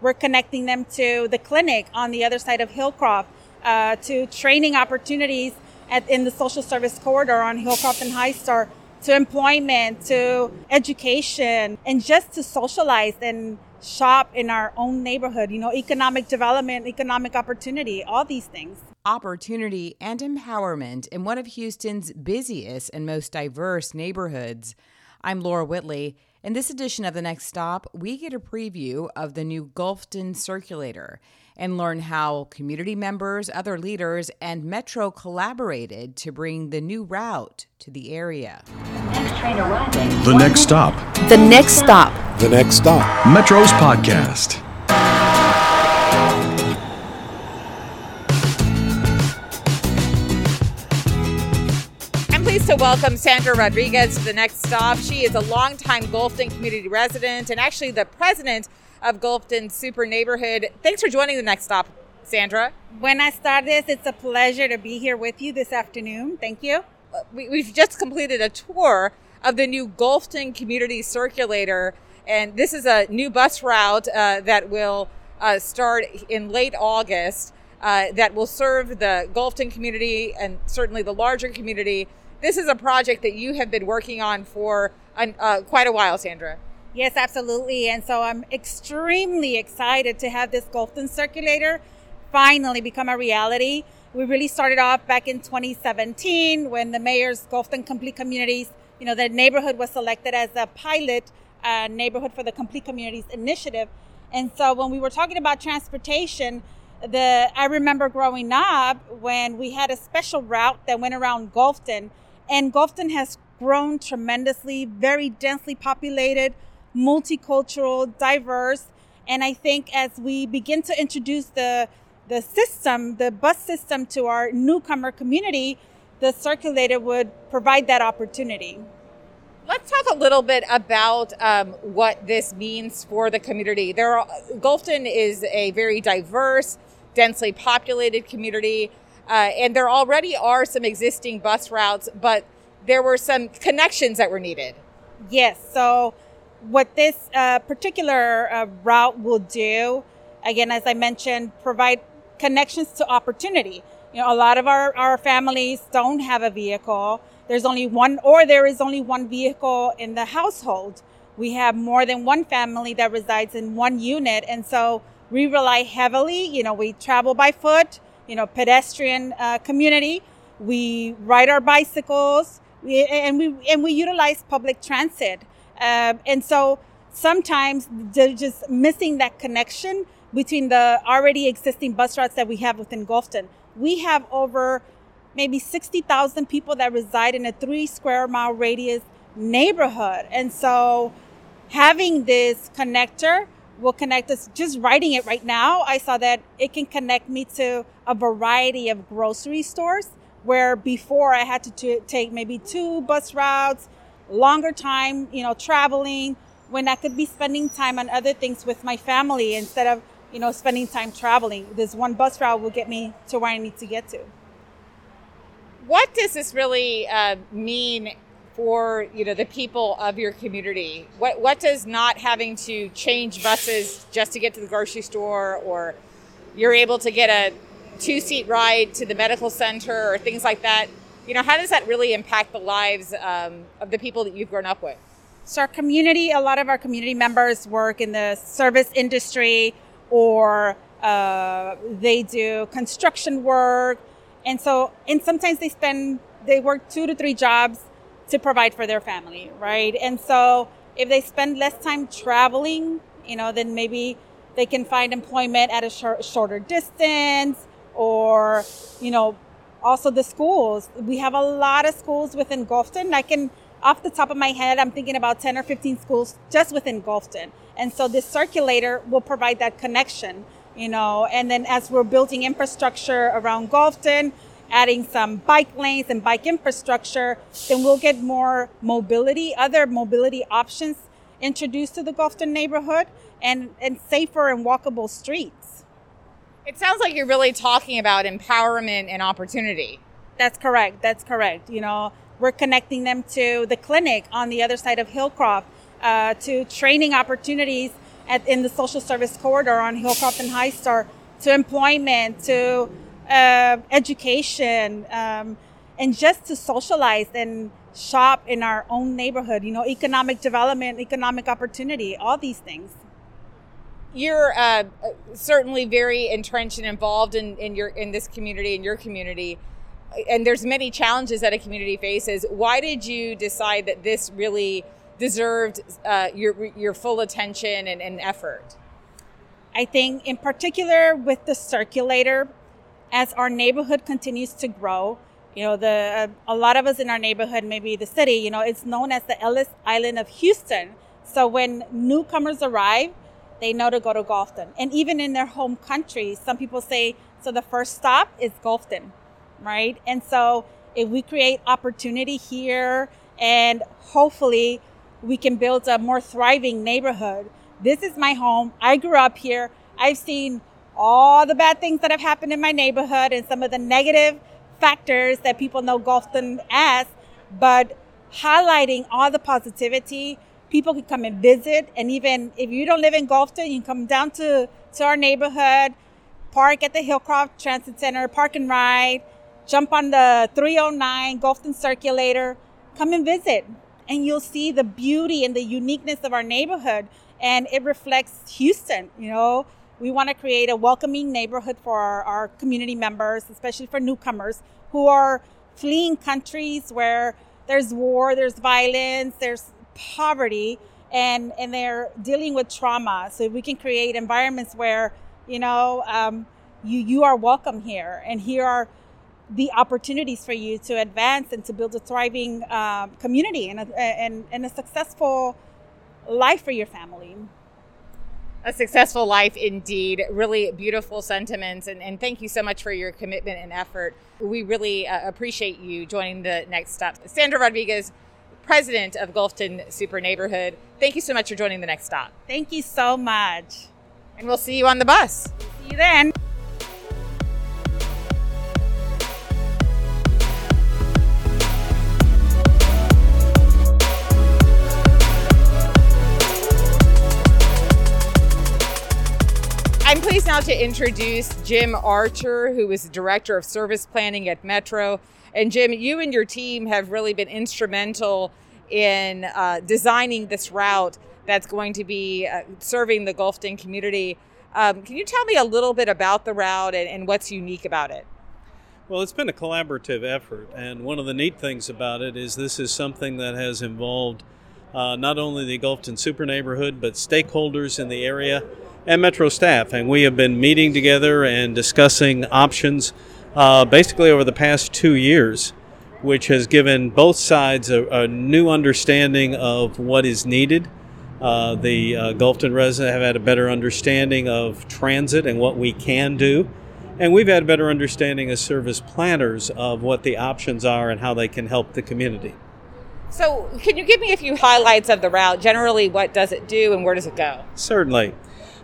We're connecting them to the clinic on the other side of Hillcroft, uh, to training opportunities at, in the social service corridor on Hillcroft and High Star, to employment, to education, and just to socialize and shop in our own neighborhood, you know, economic development, economic opportunity, all these things. Opportunity and empowerment in one of Houston's busiest and most diverse neighborhoods. I'm Laura Whitley. In this edition of The Next Stop, we get a preview of the new Gulfton Circulator and learn how community members, other leaders, and Metro collaborated to bring the new route to the area. The Next Stop. The Next Stop. The Next Stop. Metro's podcast. Pleased to welcome Sandra Rodriguez to the next stop. She is a longtime Gulfton community resident and actually the president of Gulfton Super Neighborhood. Thanks for joining the next stop, Sandra. When Buenas tardes. It's a pleasure to be here with you this afternoon. Thank you. We, we've just completed a tour of the new Gulfton Community Circulator, and this is a new bus route uh, that will uh, start in late August. Uh, that will serve the Gulfton community and certainly the larger community. This is a project that you have been working on for uh, quite a while, Sandra. Yes, absolutely. And so I'm extremely excited to have this Gulfton circulator finally become a reality. We really started off back in 2017 when the mayor's Gulfton Complete Communities, you know, the neighborhood was selected as a pilot uh, neighborhood for the Complete Communities initiative. And so when we were talking about transportation, the I remember growing up when we had a special route that went around Gulfton, and Gulfton has grown tremendously, very densely populated, multicultural, diverse, and I think as we begin to introduce the the system, the bus system to our newcomer community, the circulator would provide that opportunity. Let's talk a little bit about um, what this means for the community. There, are, Gulfton is a very diverse, densely populated community, uh, and there already are some existing bus routes, but there were some connections that were needed. Yes. So, what this uh, particular uh, route will do, again, as I mentioned, provide connections to opportunity. You know, a lot of our, our families don't have a vehicle there's only one, or there is only one vehicle in the household. We have more than one family that resides in one unit. And so we rely heavily, you know, we travel by foot, you know, pedestrian uh, community. We ride our bicycles and we, and we utilize public transit. Uh, and so sometimes they're just missing that connection between the already existing bus routes that we have within Gulfton. We have over maybe 60,000 people that reside in a three square mile radius neighborhood. And so having this connector will connect us. Just writing it right now, I saw that it can connect me to a variety of grocery stores where before I had to t- take maybe two bus routes, longer time, you know, traveling when I could be spending time on other things with my family instead of, you know, spending time traveling. This one bus route will get me to where I need to get to what does this really uh, mean for you know the people of your community? What what does not having to change buses just to get to the grocery store, or you're able to get a two seat ride to the medical center, or things like that? You know, how does that really impact the lives um, of the people that you've grown up with? So our community, a lot of our community members work in the service industry, or uh, they do construction work and so, and sometimes they spend, they work two to three jobs to provide for their family, right? And so, if they spend less time traveling, you know, then maybe they can find employment at a short, shorter distance or, you know, also the schools. We have a lot of schools within Gulfton. I can, off the top of my head, I'm thinking about 10 or 15 schools just within Gulfton. And so this circulator will provide that connection you know, and then as we're building infrastructure around Gulfton, adding some bike lanes and bike infrastructure, then we'll get more mobility, other mobility options introduced to the Gulfton neighborhood and, and safer and walkable streets. It sounds like you're really talking about empowerment and opportunity. That's correct. That's correct. You know, we're connecting them to the clinic on the other side of Hillcroft, uh, to training opportunities at, in the social service corridor on Hillcroft and High Star to employment, to uh, education, um, and just to socialize and shop in our own neighborhood, you know, economic development, economic opportunity, all these things. You're uh, certainly very entrenched and involved in, in your in this community, in your community, and there's many challenges that a community faces. Why did you decide that this really deserved uh, your your full attention and, and effort? I think, in particular, with the circulator, as our neighborhood continues to grow, you know, the uh, a lot of us in our neighborhood, maybe the city, you know, it's known as the Ellis Island of Houston. So when newcomers arrive, they know to go to Gulfton. And even in their home country, some people say, so the first stop is Gulfton, right? And so if we create opportunity here and hopefully we can build a more thriving neighborhood. This is my home. I grew up here. I've seen all the bad things that have happened in my neighborhood and some of the negative factors that people know Gulfton as, but highlighting all the positivity. People can come and visit, and even if you don't live in Gulfton, you can come down to, to our neighborhood, park at the Hillcroft Transit Center, park and ride, jump on the 309 Gulfton Circulator, come and visit, and you'll see the beauty and the uniqueness of our neighborhood, and it reflects Houston, you know we want to create a welcoming neighborhood for our, our community members, especially for newcomers who are fleeing countries where there's war, there's violence, there's poverty, and, and they're dealing with trauma. So we can create environments where, you know, um, you, you are welcome here, and here are the opportunities for you to advance and to build a thriving um, community and a, and, and a successful life for your family a successful life indeed. Really beautiful sentiments. And, and thank you so much for your commitment and effort. We really uh, appreciate you joining the next stop. Sandra Rodriguez, president of Gulfton Super Neighborhood, thank you so much for joining the next stop. Thank you so much. And we'll see you on the bus. See you then. I'm pleased now to introduce Jim Archer, who is the Director of Service Planning at Metro. And Jim, you and your team have really been instrumental in uh, designing this route that's going to be uh, serving the Gulfton community. Um, can you tell me a little bit about the route and, and what's unique about it? Well, it's been a collaborative effort, and one of the neat things about it is this is something that has involved uh, not only the Gulfton super neighborhood, but stakeholders in the area and Metro staff. And we have been meeting together and discussing options uh, basically over the past two years, which has given both sides a, a new understanding of what is needed. Uh, the uh, Gulfton residents have had a better understanding of transit and what we can do. And we've had a better understanding as service planners of what the options are and how they can help the community. So, can you give me a few highlights of the route? Generally, what does it do and where does it go? Certainly.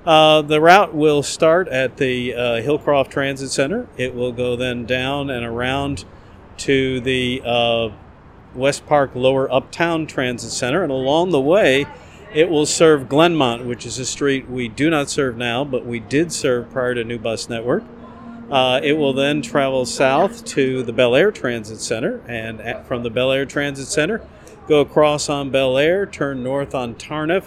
Uh, the route will start at the uh, Hillcroft Transit Center. It will go then down and around to the uh, West Park Lower Uptown Transit Center. And along the way, it will serve Glenmont, which is a street we do not serve now, but we did serve prior to New Bus Network. Uh, it will then travel south to the Bellaire Transit Center, and at, from the Bellaire Transit Center, go across on Bellaire, turn north on Tarniff.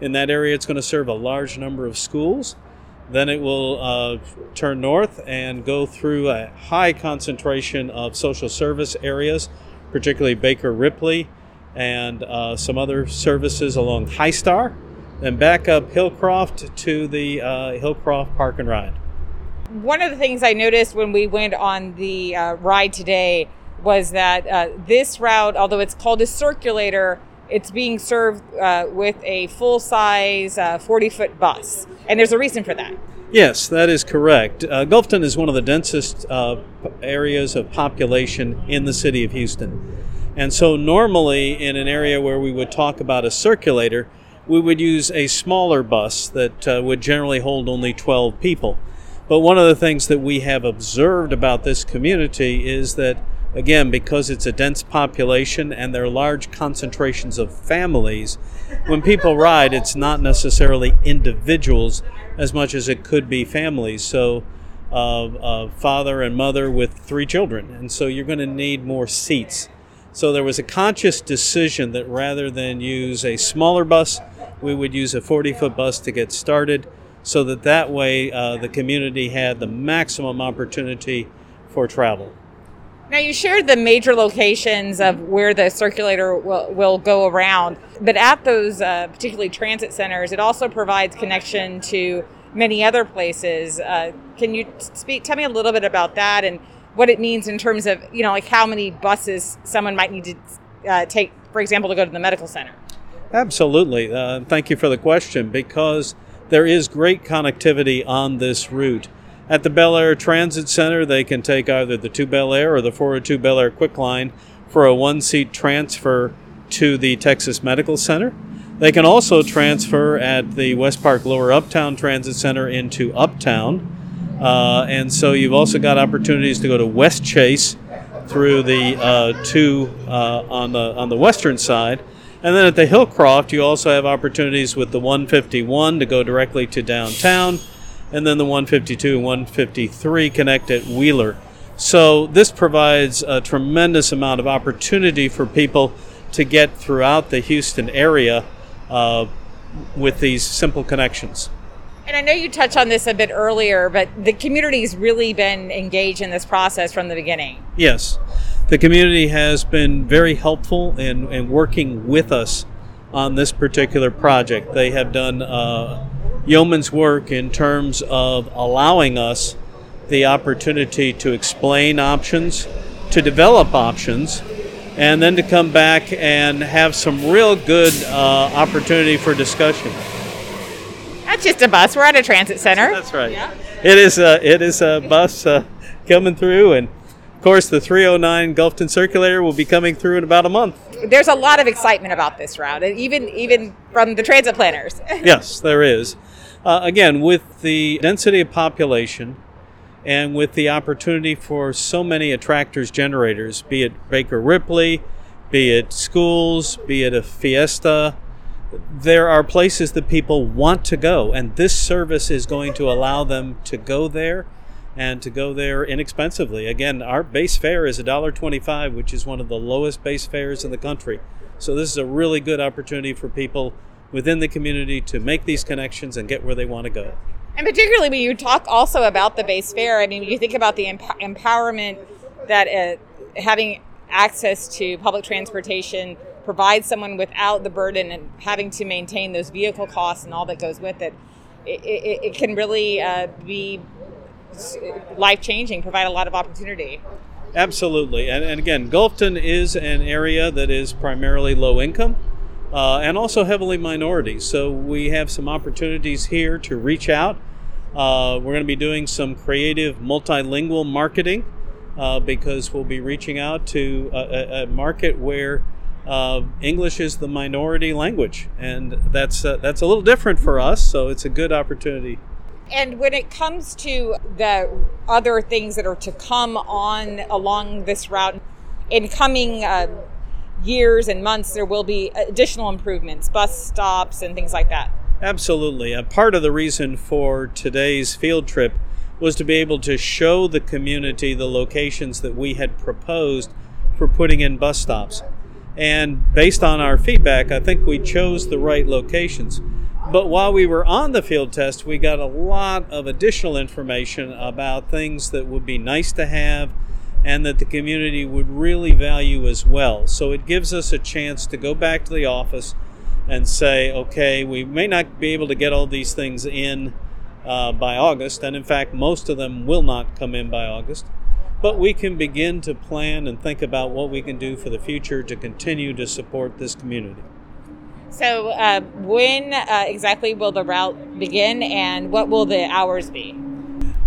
In that area, it's going to serve a large number of schools. Then it will uh, turn north and go through a high concentration of social service areas, particularly Baker Ripley and uh, some other services along High Star. Then back up Hillcroft to the uh, Hillcroft Park and Ride. One of the things I noticed when we went on the uh, ride today was that uh, this route, although it's called a circulator, it's being served uh, with a full size uh, 40 foot bus. And there's a reason for that. Yes, that is correct. Uh, Gulfton is one of the densest uh, areas of population in the city of Houston. And so, normally, in an area where we would talk about a circulator, we would use a smaller bus that uh, would generally hold only 12 people. But one of the things that we have observed about this community is that again, because it's a dense population and there are large concentrations of families, when people ride, it's not necessarily individuals as much as it could be families. So, uh, uh, father and mother with three children, and so you're going to need more seats. So there was a conscious decision that rather than use a smaller bus, we would use a 40 foot bus to get started so that that way uh, the community had the maximum opportunity for travel. Now, you shared the major locations of where the circulator will, will go around, but at those uh, particularly transit centers, it also provides connection to many other places. Uh, can you speak? Tell me a little bit about that and what it means in terms of you know like how many buses someone might need to uh, take, for example, to go to the medical center. Absolutely. Uh, thank you for the question because there is great connectivity on this route. At the Bellaire Transit Center, they can take either the 2 Bellaire or the 402 Bellaire Quick Line for a one seat transfer to the Texas Medical Center. They can also transfer at the West Park Lower Uptown Transit Center into Uptown. Uh, and so you've also got opportunities to go to West Chase through the uh, two uh, on the on the western side, and then at the Hillcroft you also have opportunities with the 151 to go directly to downtown, and then the 152 and 153 connect at Wheeler. So this provides a tremendous amount of opportunity for people to get throughout the Houston area uh, with these simple connections. And I know you touched on this a bit earlier, but the community's really been engaged in this process from the beginning. Yes, the community has been very helpful in, in working with us on this particular project. They have done uh, yeoman's work in terms of allowing us the opportunity to explain options, to develop options, and then to come back and have some real good uh, opportunity for discussion. That's just a bus. We're at a transit center. That's right. Yeah. It is a it is a bus uh, coming through, and of course the 309 Gulfton Circulator will be coming through in about a month. There's a lot of excitement about this route, and even even from the transit planners. yes, there is. Uh, again, with the density of population, and with the opportunity for so many attractors generators, be it Baker Ripley, be it schools, be it a fiesta, there are places that people want to go, and this service is going to allow them to go there and to go there inexpensively. Again, our base fare is $1.25, which is one of the lowest base fares in the country. So, this is a really good opportunity for people within the community to make these connections and get where they want to go. And particularly when you talk also about the base fare, I mean, when you think about the emp- empowerment that uh, having access to public transportation provides someone without the burden and having to maintain those vehicle costs and all that goes with it, it, it, it can really uh, be life changing, provide a lot of opportunity. Absolutely. And, and, again, Gulfton is an area that is primarily low income uh, and also heavily minority. So we have some opportunities here to reach out. Uh, we're going to be doing some creative multilingual marketing uh, because we'll be reaching out to a, a market where uh, English is the minority language, and that's uh, that's a little different for us. So it's a good opportunity. And when it comes to the other things that are to come on along this route, in coming uh, years and months, there will be additional improvements, bus stops, and things like that. Absolutely. A part of the reason for today's field trip was to be able to show the community the locations that we had proposed for putting in bus stops. And based on our feedback, I think we chose the right locations. But while we were on the field test, we got a lot of additional information about things that would be nice to have and that the community would really value as well. So it gives us a chance to go back to the office and say, okay, we may not be able to get all these things in uh, by August, and in fact, most of them will not come in by August but we can begin to plan and think about what we can do for the future to continue to support this community. So, uh, when uh, exactly will the route begin and what will the hours be?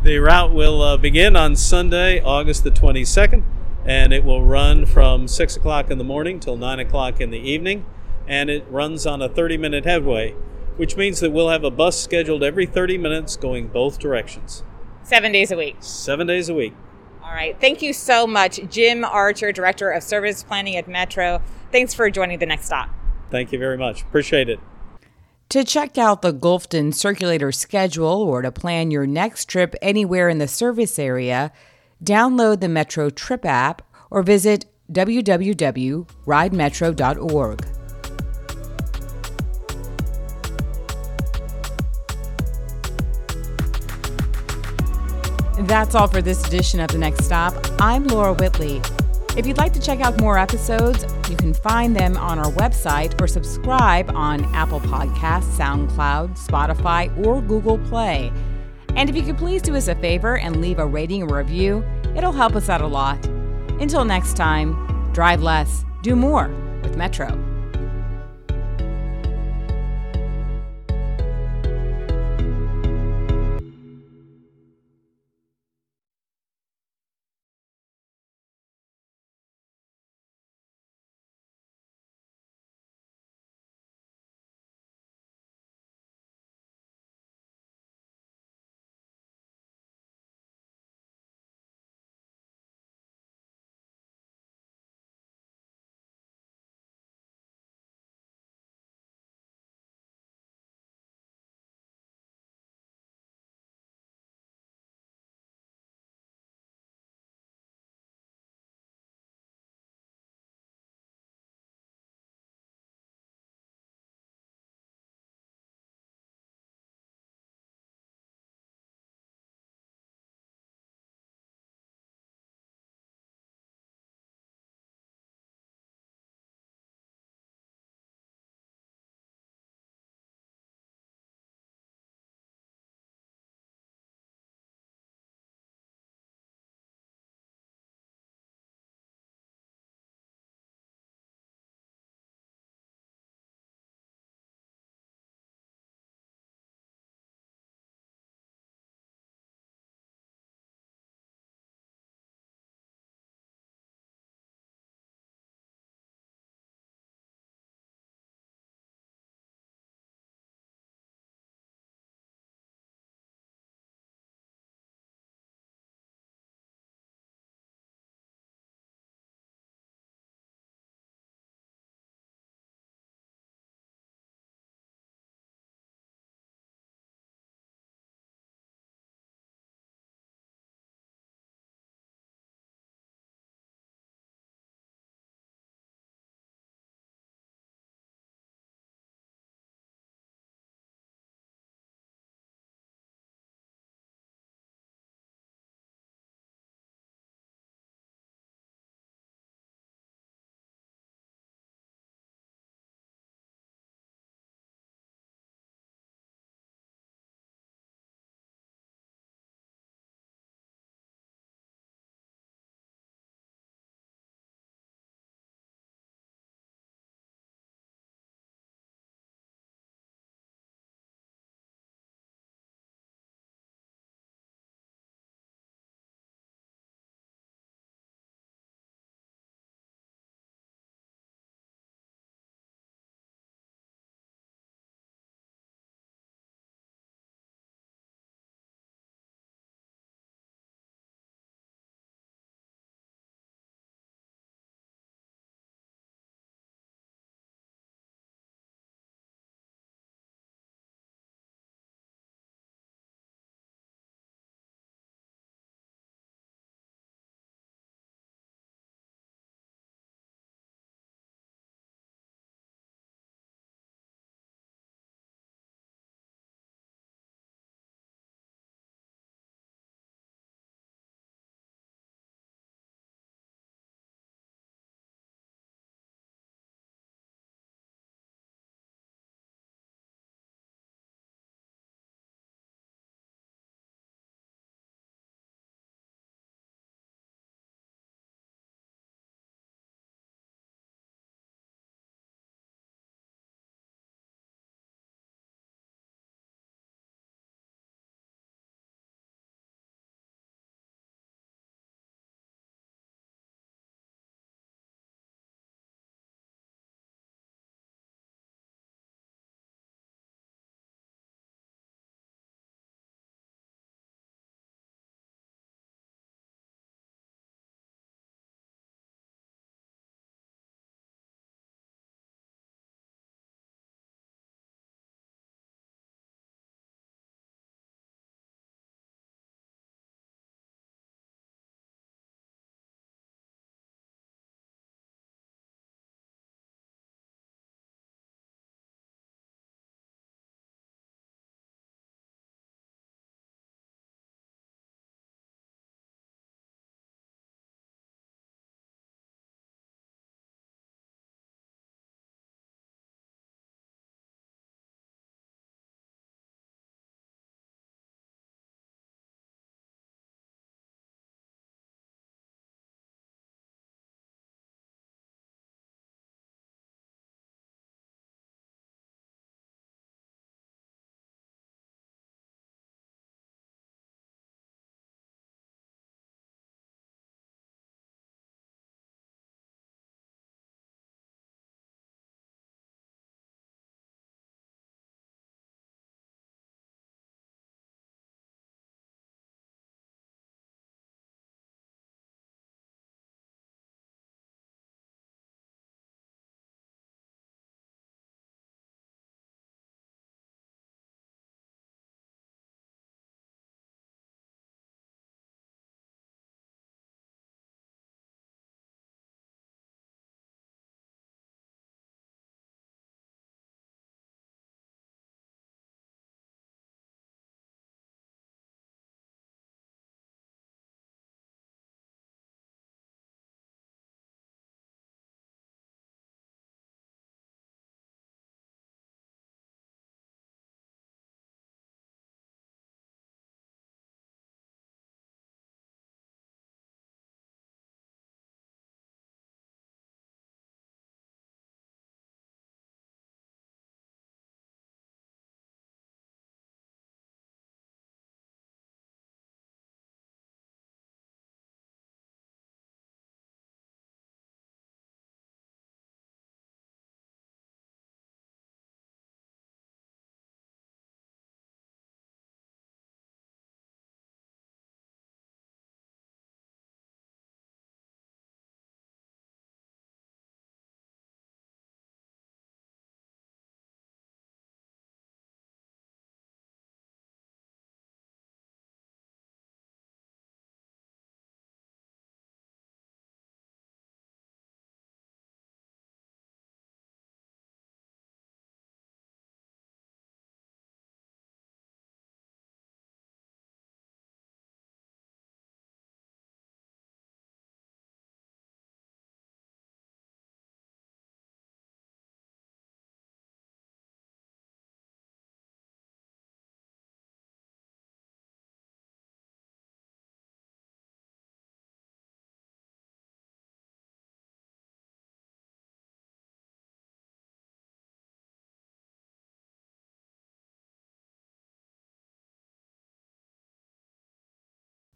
The route will uh, begin on Sunday, August the 22nd, and it will run from 6 o'clock in the morning till 9 o'clock in the evening, and it runs on a 30 minute headway, which means that we'll have a bus scheduled every 30 minutes going both directions. Seven days a week. Seven days a week. All right. Thank you so much, Jim Archer, Director of Service Planning at Metro. Thanks for joining the next stop. Thank you very much. Appreciate it. To check out the Gulfton Circulator schedule or to plan your next trip anywhere in the service area, download the Metro Trip app or visit www.ridemetro.org. That's all for this edition of The Next Stop. I'm Laura Whitley. If you'd like to check out more episodes, you can find them on our website or subscribe on Apple Podcasts, SoundCloud, Spotify, or Google Play. And if you could please do us a favor and leave a rating or review, it'll help us out a lot. Until next time, drive less, do more with Metro.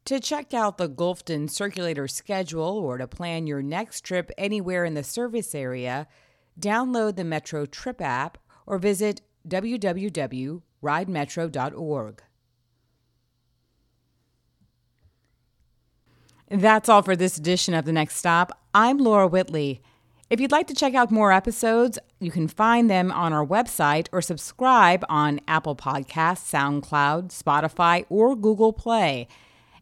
To check out the Gulfton Circulator schedule or to plan your next trip anywhere in the service area, download the Metro Trip app or visit www.ridemetro.org. That's all for this edition of The Next Stop. I'm Laura Whitley. If you'd like to check out more episodes, you can find them on our website or subscribe on Apple Podcasts, SoundCloud, Spotify, or Google Play.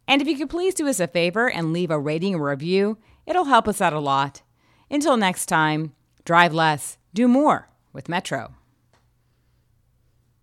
And if you could please do us a favor and leave a rating or review, it'll help us out a lot. Until next time, drive less, do more with Metro.